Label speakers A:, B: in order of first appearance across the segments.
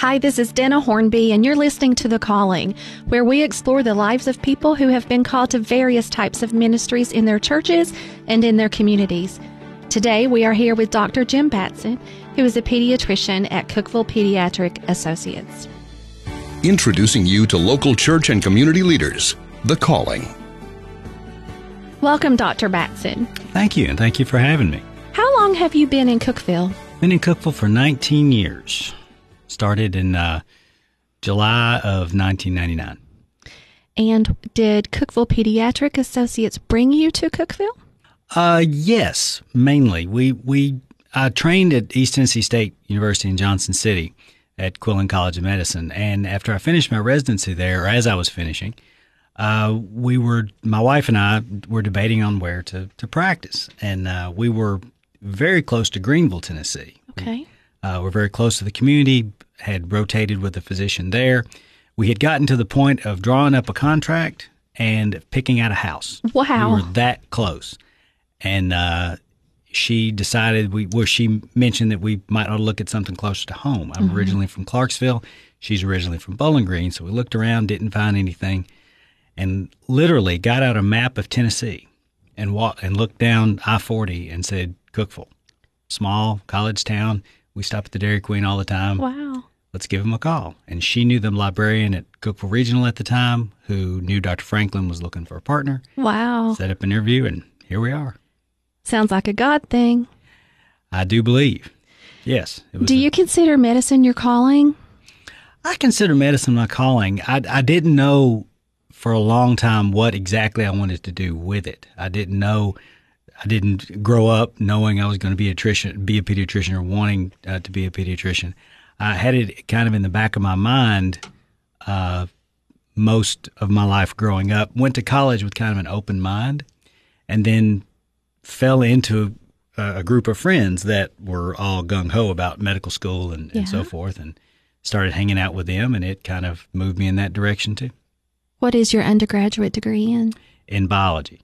A: Hi, this is Denna Hornby, and you're listening to The Calling, where we explore the lives of people who have been called to various types of ministries in their churches and in their communities. Today, we are here with Dr. Jim Batson, who is a pediatrician at Cookeville Pediatric Associates.
B: Introducing you to local church and community leaders. The Calling.
A: Welcome, Dr. Batson.
C: Thank you, and thank you for having me.
A: How long have you been in Cookeville?
C: Been in Cookeville for 19 years. Started in uh, July of 1999.
A: And did Cookeville Pediatric Associates bring you to Cookeville?
C: Uh, yes, mainly. We we I trained at East Tennessee State University in Johnson City at Quillen College of Medicine, and after I finished my residency there, or as I was finishing, uh, we were my wife and I were debating on where to to practice, and uh, we were very close to Greeneville, Tennessee.
A: Okay.
C: Uh, we're very close to the community. Had rotated with a physician there. We had gotten to the point of drawing up a contract and picking out a house.
A: Wow.
C: We were that close, and uh, she decided we well she mentioned that we might ought to look at something closer to home. I'm originally from Clarksville. She's originally from Bowling Green, so we looked around, didn't find anything, and literally got out a map of Tennessee and walked and looked down I-40 and said Cookeville, small college town. We stop at the Dairy Queen all the time.
A: Wow.
C: Let's give him a call. And she knew the librarian at Cookeville Regional at the time, who knew Dr. Franklin was looking for a partner.
A: Wow.
C: Set up an interview, and here we are.
A: Sounds like a God thing.
C: I do believe. Yes. It was
A: Do
C: a-
A: you consider medicine your calling?
C: I consider medicine my calling. I, I didn't know for a long time what exactly I wanted to do with it. I didn't know. I didn't grow up knowing I was going to be a pediatrician, be a pediatrician, or wanting uh, to be a pediatrician. I had it kind of in the back of my mind uh, most of my life growing up. Went to college with kind of an open mind, and then fell into a, a group of friends that were all gung ho about medical school and, and so forth, and started hanging out with them, and it kind of moved me in that direction too,
A: What is your undergraduate degree in?
C: in biology.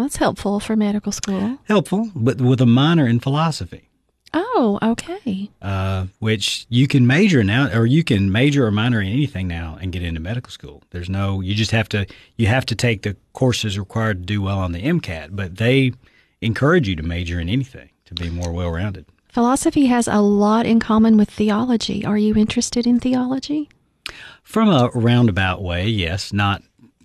A: Well, that's helpful for medical school.
C: Helpful, but with a minor in philosophy.
A: Oh, okay.
C: uh, which you can major now, or you can major or minor in anything now and get into medical school. There's no, you just have to, you have to take the courses required to do well on the MCAT, but they encourage you to major in anything to be more well rounded.
A: Philosophy has a lot in common with theology. Are you interested in theology?
C: From a roundabout way, yes, not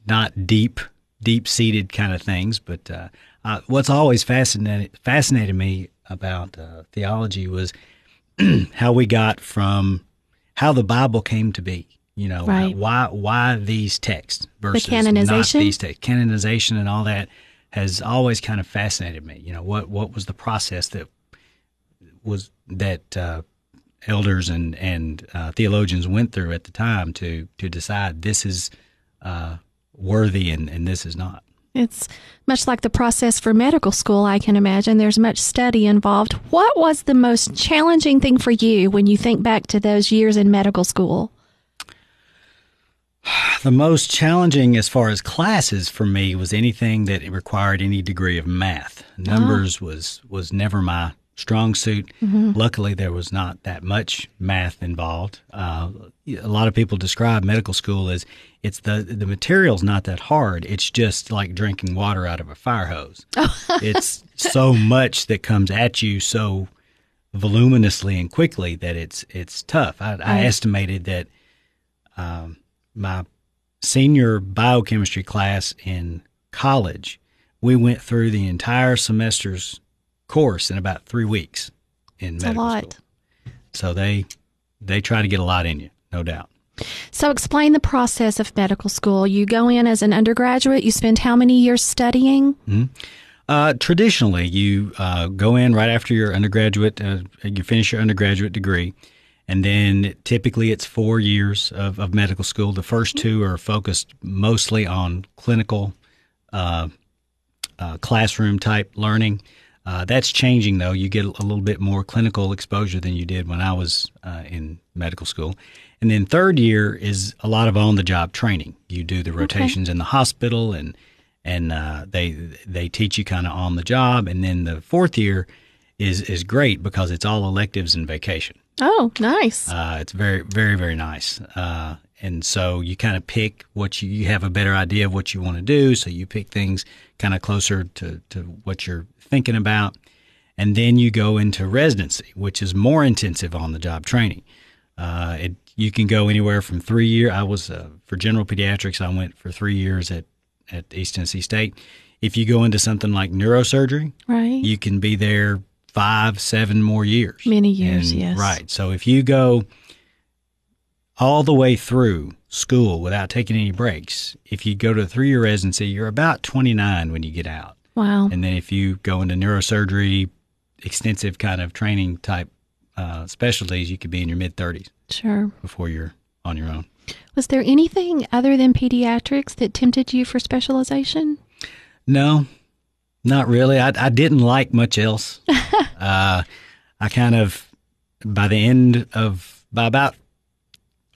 C: not deep, deep seated kind of things, but uh, uh, what's always fascinated fascinated me about uh, theology was how we got from how the Bible came to be. You know,
A: Right.
C: why why these texts versus
A: canonization?
C: not these texts, canonization and all that has always kind of fascinated me. You know, what what was the process that was that uh, elders and and uh, theologians went through at the time to to decide this is uh, worthy and, and this is not.
A: It's much like the process for medical school, I can imagine. There's much study involved. What was the most challenging thing for you when you think back to those years in medical school?
C: The most challenging as far as classes for me was anything that required any degree of math. Numbers was was never my strong suit. Luckily, there was not that much math involved. Uh, a lot of people describe medical school as it's the the material's not that hard. It's just like drinking water out of a fire hose. it's so much that comes at you so voluminously and quickly that it's it's tough. I, I estimated that um, my senior biochemistry class in college, we went through the entire semester's course in about three weeks in
A: It's a
C: medical
A: lot.
C: school. So they they try to get a lot in you, no doubt.
A: So, explain the process of medical school. You go in as an undergraduate, you spend how many years studying?
C: Uh, traditionally, you uh, go in right after your undergraduate, uh, you finish your undergraduate degree, and then typically it's four years of, of medical school. The first two are focused mostly on clinical, uh, uh, classroom type learning. Uh, that's changing though. You get a little bit more clinical exposure than you did when I was uh, in medical school. And then third year is a lot of on the job training. You do the rotations in the hospital and and uh, they they teach you kind of on the job. And then the fourth year is is great because it's all electives and vacation.
A: Oh, nice.
C: Uh, it's very, very, very nice. And so you kind of pick what you, you have a better idea of what you want to do. So you pick things kind of closer to, to what you're thinking about. And then you go into residency, which is more intensive on the job training. Uh, it, you can go anywhere from three year. I was uh, for general pediatrics. I went for three years at, at East Tennessee State. If you go into something like neurosurgery,
A: right.
C: you can be there five, seven more years.
A: Many years,
C: And-
A: yes.
C: Right. So if you go all the way through school without taking any breaks, if you go to a three year residency, you're about 29 when you get out.
A: Wow.
C: And then if you go into neurosurgery, extensive kind of training type uh, specialties, you could be in your mid 30s
A: Sure.
C: before you're on your own.
A: Was there anything other than pediatrics that tempted you for specialization?
C: No, not really. I, I didn't like much else. uh, I kind of, by the end of, by about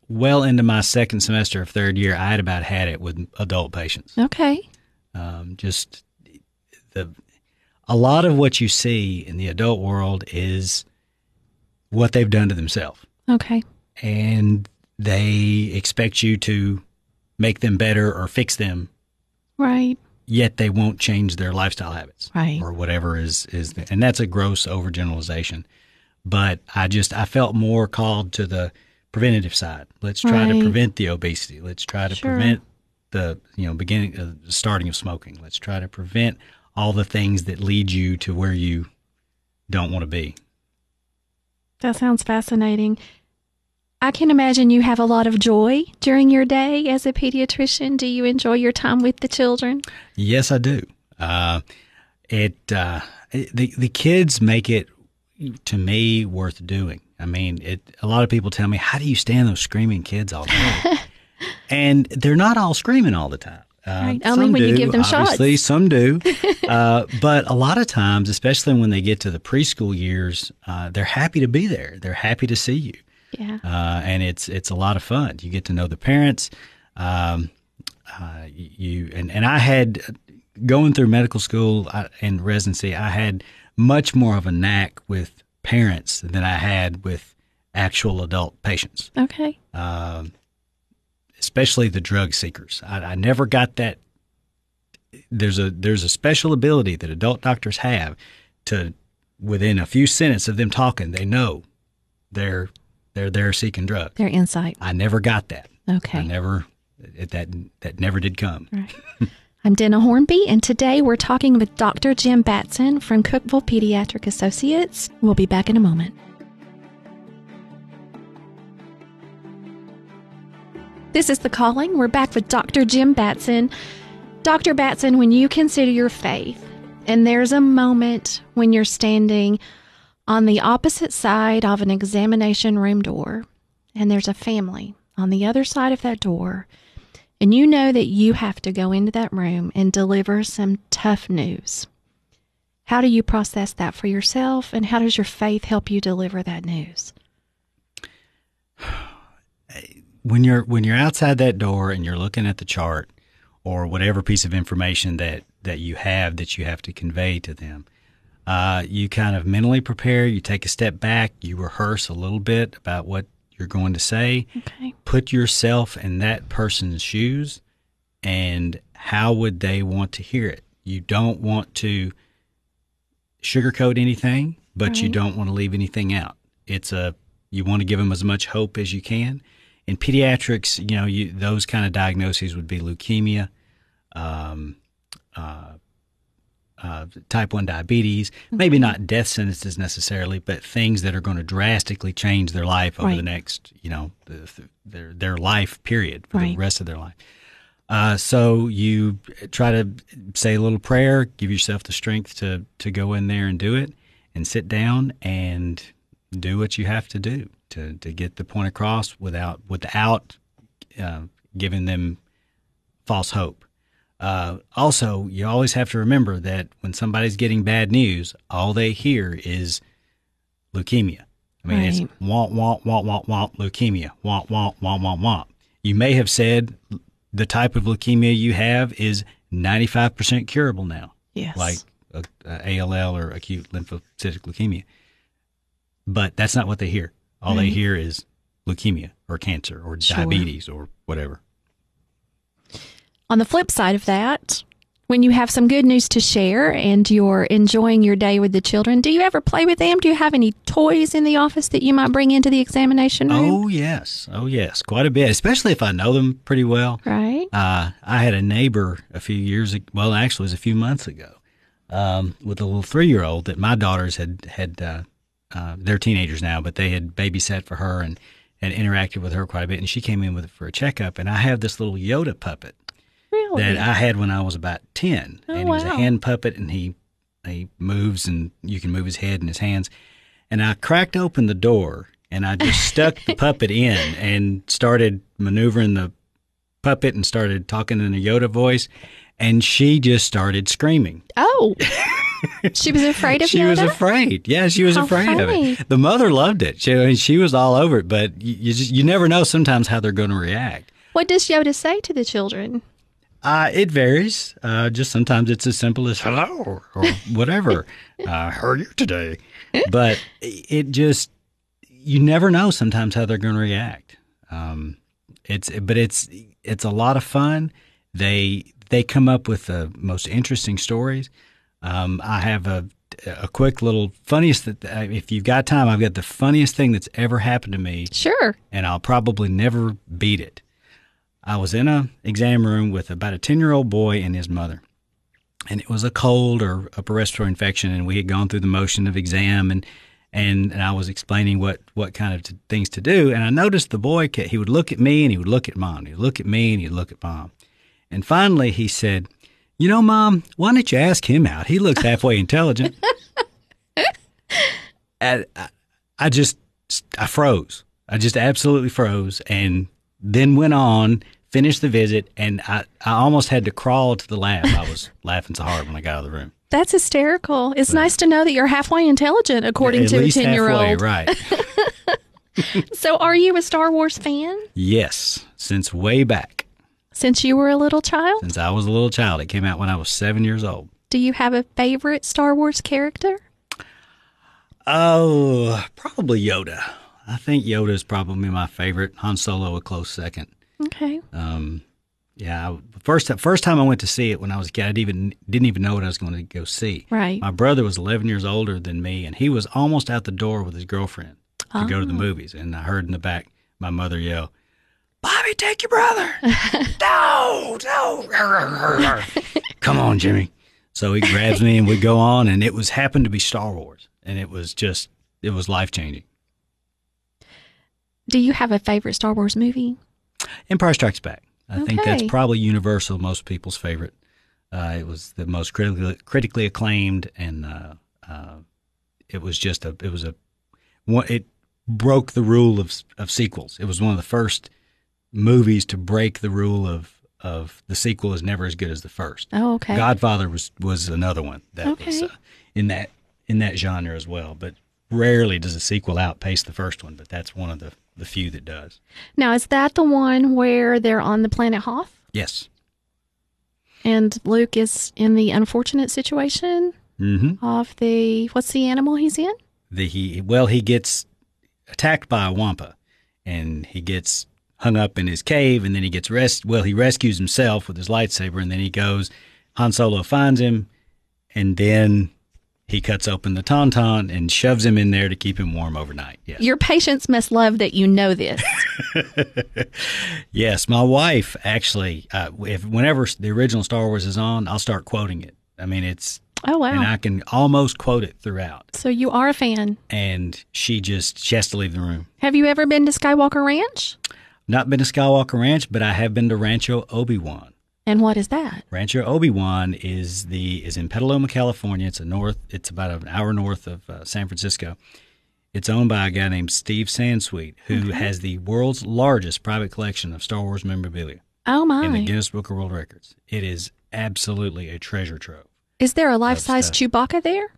C: well into my second semester of third year, I had about had it with adult patients.
A: Okay.
C: Um, just the, a lot of what you see in the adult world is what they've done to themselves.
A: Okay.
C: And they expect you to make them better or fix them
A: Right.
C: yet they won't change their lifestyle habits
A: Right.
C: or whatever is is the, and that's a gross overgeneralization but i just i felt more called to the preventative side let's try
A: Right.
C: to prevent the obesity let's try to
A: Sure.
C: prevent the you know beginning uh, the starting of smoking let's try to prevent all the things that lead you to where you don't want to be
A: That sounds fascinating. I can imagine you have a lot of joy during your day as a pediatrician. Do you enjoy your time with the children?
C: Yes, I do. Uh, it uh, it- the the kids make it to me worth doing. I mean, it. A lot of people tell me, "How do you stand those screaming kids all day?" and they're not all screaming all the time. Uh,
A: Right, only
C: some
A: when you give them shots.
C: obviously, Some do, uh, but a lot of times, especially when they get to the preschool years, uh, they're happy to be there. They're happy to see you
A: Yeah.
C: uh, and it's it's a lot of fun. You get to know the parents. Um, uh, you and and I had going through medical school and residency. I had much more of a knack with parents than I had with actual adult patients,
A: Okay.
C: um, especially the drug seekers. I, I never got that. There's a there's a special ability that adult doctors have to within a few sentences of them talking, they know they're they're there seeking drugs.
A: Their insight.
C: I never got that.
A: Okay.
C: I never it, that that never did come.
A: I'm Denna Hornby, and today we're talking with Dr. Jim Batson from Cookeville Pediatric Associates. We'll be back in a moment. This is The Calling. We're back with Dr. Jim Batson. Dr. Batson, when you consider your faith, and there's a moment when you're standing on the opposite side of an examination room door, and there's a family on the other side of that door, and you know that you have to go into that room and deliver some tough news. How do you process that for yourself, and how does your faith help you deliver that news?
C: When you're when you're outside that door and you're looking at the chart or whatever piece of information that that you have that you have to convey to them, uh, you kind of mentally prepare. You take a step back. You rehearse a little bit about what you're going to say.
A: Okay.
C: put yourself in that person's shoes and how would they want to hear it? You don't want to sugarcoat anything, but you don't want to leave anything out. It's a you want to give them as much hope as you can. In pediatrics, you know, you, those kind of diagnoses would be leukemia, um, uh, uh, type 1 diabetes, maybe not death sentences necessarily, but things that are going to drastically change their life over the next, you know, the, their their life period for
A: Right.
C: the rest of their life. Uh, so you try to say a little prayer, give yourself the strength to to go in there and do it, and sit down and do what you have to do to to get the point across without without uh, giving them false hope. Uh, also, you always have to remember that when somebody's getting bad news, all they hear is leukemia. I mean, it's womp, womp, womp, womp, womp, leukemia, womp, womp, womp, womp, womp. You may have said the type of leukemia you have is 95% curable now,
A: Yes.
C: like a, a ALL or acute lymphocytic leukemia. But that's not what they hear. All they hear is leukemia or cancer or
A: Sure.
C: diabetes or whatever.
A: On the flip side of that, when you have some good news to share and you're enjoying your day with the children, do you ever play with them? Do you have any toys in the office that you might bring into the examination room?
C: Oh yes, oh yes, quite a bit. Especially if I know them pretty well.
A: Right.
C: Uh, I had a neighbor a few years ago. Well, actually, it was a few months ago, um, with a little three-year-old that my daughters had had. Uh, uh, they're teenagers now, but they had babysat for her and and interacted with her quite a bit. And she came in with for a checkup, and I have this little Yoda puppet
A: Really?
C: that I had when I was about ten,
A: Oh,
C: and he was a
A: wow.
C: hand puppet, and he he moves, and you can move his head and his hands. And I cracked open the door, and I just stuck the puppet in, and started maneuvering the puppet, and started talking in a Yoda voice, and she just started screaming.
A: oh. she was afraid of
C: she
A: Yoda?
C: was afraid. Yeah, she was
A: How
C: afraid of it. The mother loved it. She, I mean, she was all over it, but you, you just you never know sometimes how they're going to react.
A: What does Yoda say to the children?
C: Uh, it varies. Uh, just sometimes it's as simple as hello or, or whatever. uh, how are you today? But it just, you never know sometimes how they're going to react. Um, it's, but it's, it's a lot of fun. They, they come up with the most interesting stories. Um, I have a, a quick little funniest that uh, if you've got time, I've got the funniest thing that's ever happened to me
A: Sure.
C: and I'll probably never beat it. I was in a exam room with about a 10 year old boy and his mother. And it was a cold or upper respiratory infection, and we had gone through the motion of exam, and and, and I was explaining what what kind of t- things to do. And I noticed the boy he would look at me and he would look at mom. He'd look at me and he'd look at mom. And finally, he said, "You know, mom, why don't you ask him out? He looks halfway intelligent." and I, I just I froze. I just absolutely froze, and then went on, finished the visit, and I, I almost had to crawl to the lab. I was laughing so hard when I got out of the room.
A: That's hysterical. It's nice to know that you're halfway intelligent, according to a
C: least
A: 10 year old.
C: right?
A: So, are you a Star Wars fan
C: yes, since way back,
A: since you were a little child?
C: since I was a little child. It came out when I was seven years old.
A: Do you have a favorite Star Wars character?
C: Oh, probably Yoda. I think Yoda is probably my favorite. Han Solo a close second.
A: Okay.
C: Um, yeah, first first time I went to see it when I was a kid, I didn't even didn't even know what I was going to go see.
A: Right.
C: My brother was 11 years older than me, and he was almost out the door with his girlfriend to go to the movies. And I heard in the back my mother yell, "Bobby, take your brother! no, no! Come on, Jimmy!" So he grabs me, and we go on, and it was happened to be Star Wars, and it was just it was life changing.
A: Do you have a favorite Star Wars movie?
C: Empire Strikes Back. I think that's probably universal, most people's favorite. Uh, it was the most critically critically acclaimed, and uh, uh, it was just a it was a one, it broke the rule of of sequels. It was one of the first movies to break the rule of of the sequel is never as good as the first.
A: Oh, okay.
C: Godfather was was another one that was
A: Okay.
C: uh, in that in that genre as well, but rarely does a sequel outpace the first one. But that's one of the the few that does.
A: Now, is that the one where they're on the planet Hoth
C: Yes.
A: and Luke is in the unfortunate situation
C: Mm-hmm.
A: of the what's the animal he's in?
C: the he well he gets attacked by a wampa and he gets hung up in his cave and then he gets rest well he rescues himself with his lightsaber and then he goes Han Solo finds him and then he cuts open the tauntaun and shoves him in there to keep him warm overnight. Yes.
A: Your patients must love that you know this.
C: yes, my wife actually uh, if whenever the original Star Wars is on, I'll start quoting it. I mean, it's
A: Oh wow!
C: and I can almost quote it throughout.
A: so you are a fan.
C: And she just she has to leave the room.
A: Have you ever been to Skywalker Ranch?
C: Not been to Skywalker Ranch, but I have been to Rancho Obi Wan.
A: And what is that?
C: Rancho Obi Wan is the is in Petaluma, California. It's a north. It's about an hour north of uh, San Francisco. It's owned by a guy named Steve Sansweet, who has the world's largest private collection of Star Wars memorabilia
A: Oh my!
C: in the! Guinness Book of World Records. It is absolutely a treasure trove.
A: Is there a life-size. Chewbacca there?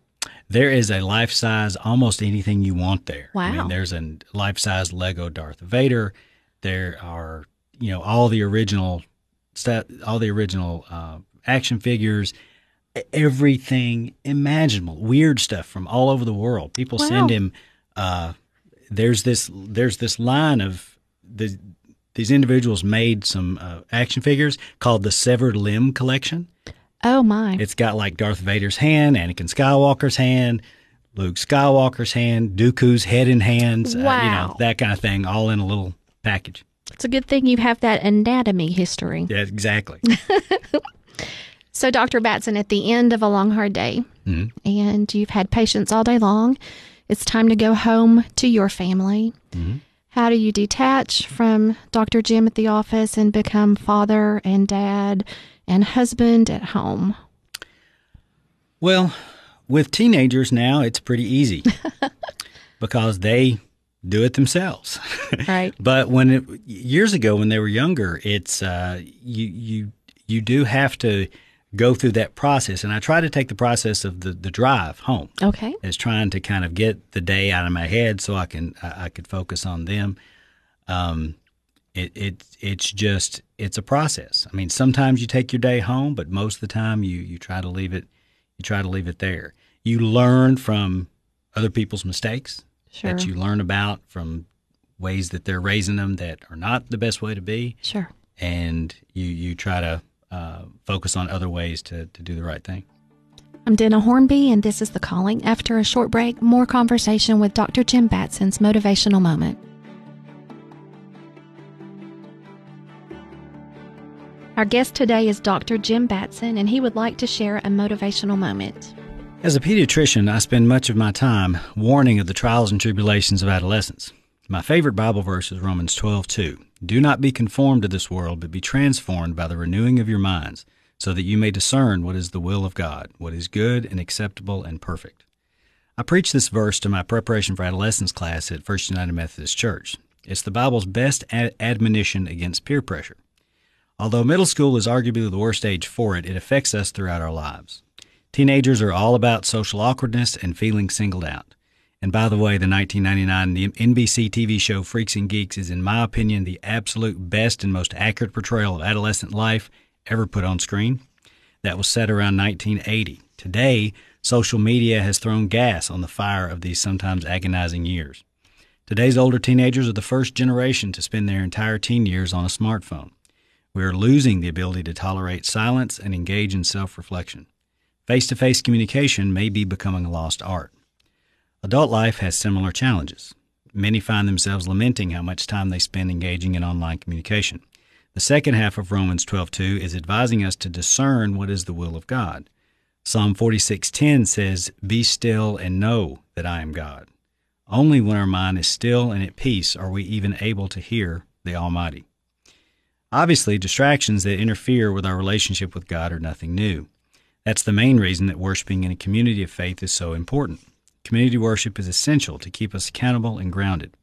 C: There is a life size, almost anything you want there. I
A: Wow.
C: mean, there's a life size Lego Darth Vader. There are, you know, all the original stuff, all the original uh, action figures, everything imaginable, weird stuff from all over the world. People
A: Wow.
C: send him uh, there's this there's this line of the these individuals made some uh, action figures called the Severed Limb Collection.
A: Oh my!
C: It's got like Darth Vader's hand, Anakin Skywalker's hand, Luke Skywalker's hand, Dooku's head and hands, uh, you know
A: Wow.
C: that kind of thing, all in a little package.
A: It's a good thing you have that anatomy history.
C: Yeah, exactly.
A: So, Dr. Batson, at the end of a long, hard day,
C: Mhm.
A: and you've had patients all day long, it's time to go home to your family. How do you detach from Dr. Jim at the office and become father and dad and husband at home?
C: Well, with teenagers now, it's pretty easy because they do it themselves.
A: Right.
C: but when it, years ago, when they were younger, it's uh, you you you do have to go through that process, and I try to take the process of the the drive home
A: Okay.
C: as trying to kind of get the day out of my head so I can I, I could focus on them. Um, it it it's just it's a process. I mean, sometimes you take your day home, but most of the time you you try to leave it you try to leave it there. You learn from other people's mistakes
A: Sure.
C: that you learn about from ways that they're raising them that are not the best way to be,
A: Sure.
C: and you you try to uh, focus on other ways to to do the right thing.
A: I'm Denna Hornby, and this is The Calling. After a short break, more conversation with Dr. Jim Batson's motivational moment. Our guest today is Dr. Jim Batson, and he would like to share a motivational moment.
C: As a pediatrician, I spend much of my time warning of the trials and tribulations of adolescence. My favorite Bible verse is Romans 12:2. Do not be conformed to this world, but be transformed by the renewing of your minds, so that you may discern what is the will of God, what is good and acceptable and perfect. I preach this verse to my preparation for adolescence class at First United Methodist Church. It's the Bible's best ad- admonition against peer pressure. Although middle school is arguably the worst age for it, it affects us throughout our lives. Teenagers are all about social awkwardness and feeling singled out. And by the way, the 1999 NBC TV show Freaks and Geeks is, in my opinion, the absolute best and most accurate portrayal of adolescent life ever put on screen. That was set around 1980. Today, social media has thrown gas on the fire of these sometimes agonizing years. Today's older teenagers are the first generation to spend their entire teen years on a smartphone. We are losing the ability to tolerate silence and engage in self reflection. Face to face communication may be becoming a lost art. Adult life has similar challenges. Many find themselves lamenting how much time they spend engaging in online communication. The second half of Romans 12:2 is advising us to discern what is the will of God. Psalm 46:10 says, "Be still and know that I am God." Only when our mind is still and at peace are we even able to hear the Almighty. Obviously, distractions that interfere with our relationship with God are nothing new. That's the main reason that worshiping in a community of faith is so important. Community worship is essential to keep us accountable and grounded.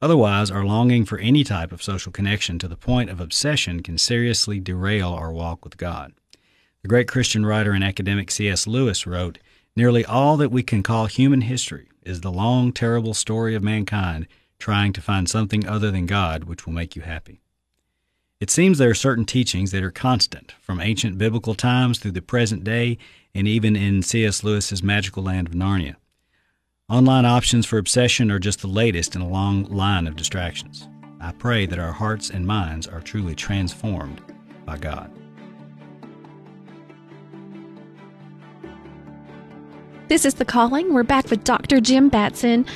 C: Otherwise, our longing for any type of social connection to the point of obsession can seriously derail our walk with God. The great Christian writer and academic C.S. Lewis wrote Nearly all that we can call human history is the long, terrible story of mankind trying to find something other than God which will make you happy. It seems there are certain teachings that are constant, from ancient biblical times through the present day, and even in C.S. Lewis's magical land of Narnia. Online options for obsession are just the latest in a long line of distractions. I pray that our hearts and minds are truly transformed by God.
A: This is The Calling. We're back with Dr. Jim Batson.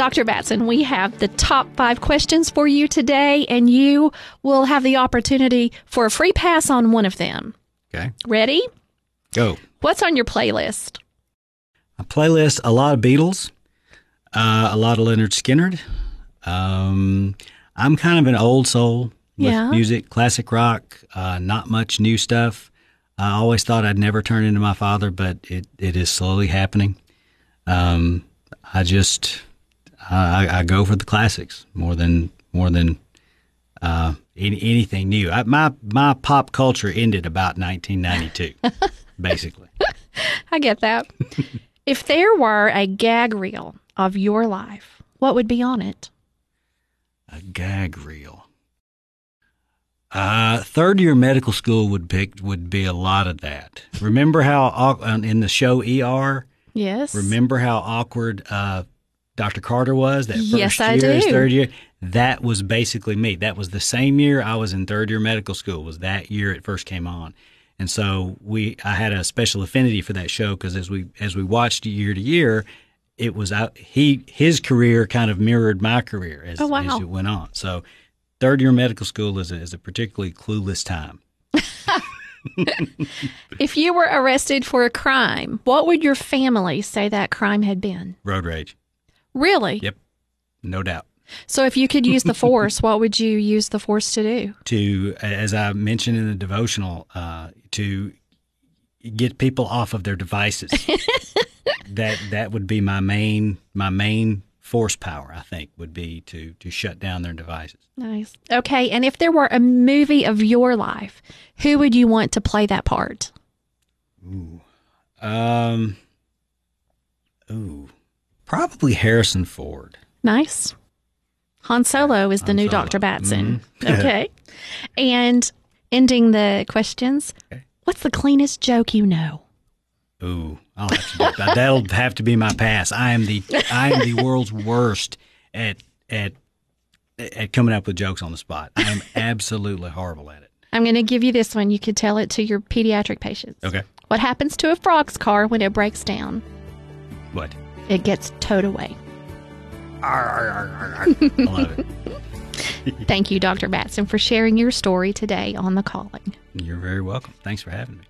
A: Dr. Batson, we have the top five questions for you today, and you will have the opportunity for a free pass on one of them.
C: Okay?
A: Ready?
C: Go.
A: What's on your playlist?
C: A playlist, a lot of Beatles, uh, a lot of Lynyrd Skynyrd. Um, I'm kind of an old soul with
A: Yeah.
C: music, classic rock, uh, not much new stuff. I always thought I'd never turn into my father, but it, it is slowly happening. Um, I just I, I go for the classics more than more than uh, any, anything new. I, my my pop culture ended about 1992, basically.
A: I get that. if there were a gag reel of your life, what would be on it?
C: A gag reel. Uh, third year medical school would pick would be a lot of that. Remember how uh, in the show ER?
A: Yes.
C: Remember how awkward uh, Dr. Carter was that first
A: Yes,
C: year, his third year. That was basically me. That was the same year I was in third year medical school. Was that year it first came on, and so we I had a special affinity for that show because as we as we watched year to year, it was out. He his career kind of mirrored my career as,
A: Oh, wow.
C: as it went on. So third year medical school is a, is a particularly clueless time.
A: If you were arrested for a crime, what would your family say that crime had been?
C: Road rage.
A: Really?
C: Yep, no doubt.
A: So if you could use the force, what would you use the force to do?
C: to, as I mentioned in the devotional, uh, to get people off of their devices. that that would be my main my main force power. I think would be to to shut down their devices.
A: Nice. Okay, and if there were a movie of your life, who would you want to play that part? Ooh.
C: Um. Ooh, probably Harrison Ford.
A: Nice. Han Solo is the
C: Han
A: new
C: Solo.
A: Dr. Batson.
C: Mhm.
A: okay. And ending the questions,
C: Okay.
A: what's the cleanest joke you know?
C: Ooh, I'll have to that'll have to be my pass. I am the I am the world's worst at at at coming up with jokes on the spot. I am absolutely horrible at it.
A: I'm going to give you this one. You could tell it to your pediatric patients.
C: Okay.
A: What happens to a frog's car when it breaks down?
C: What?
A: It gets towed away.
C: Arr, arr, arr, arr, arr. I love it.
A: Thank you, Dr. Batson, for sharing your story today on The Calling.
C: You're very welcome. Thanks for having me.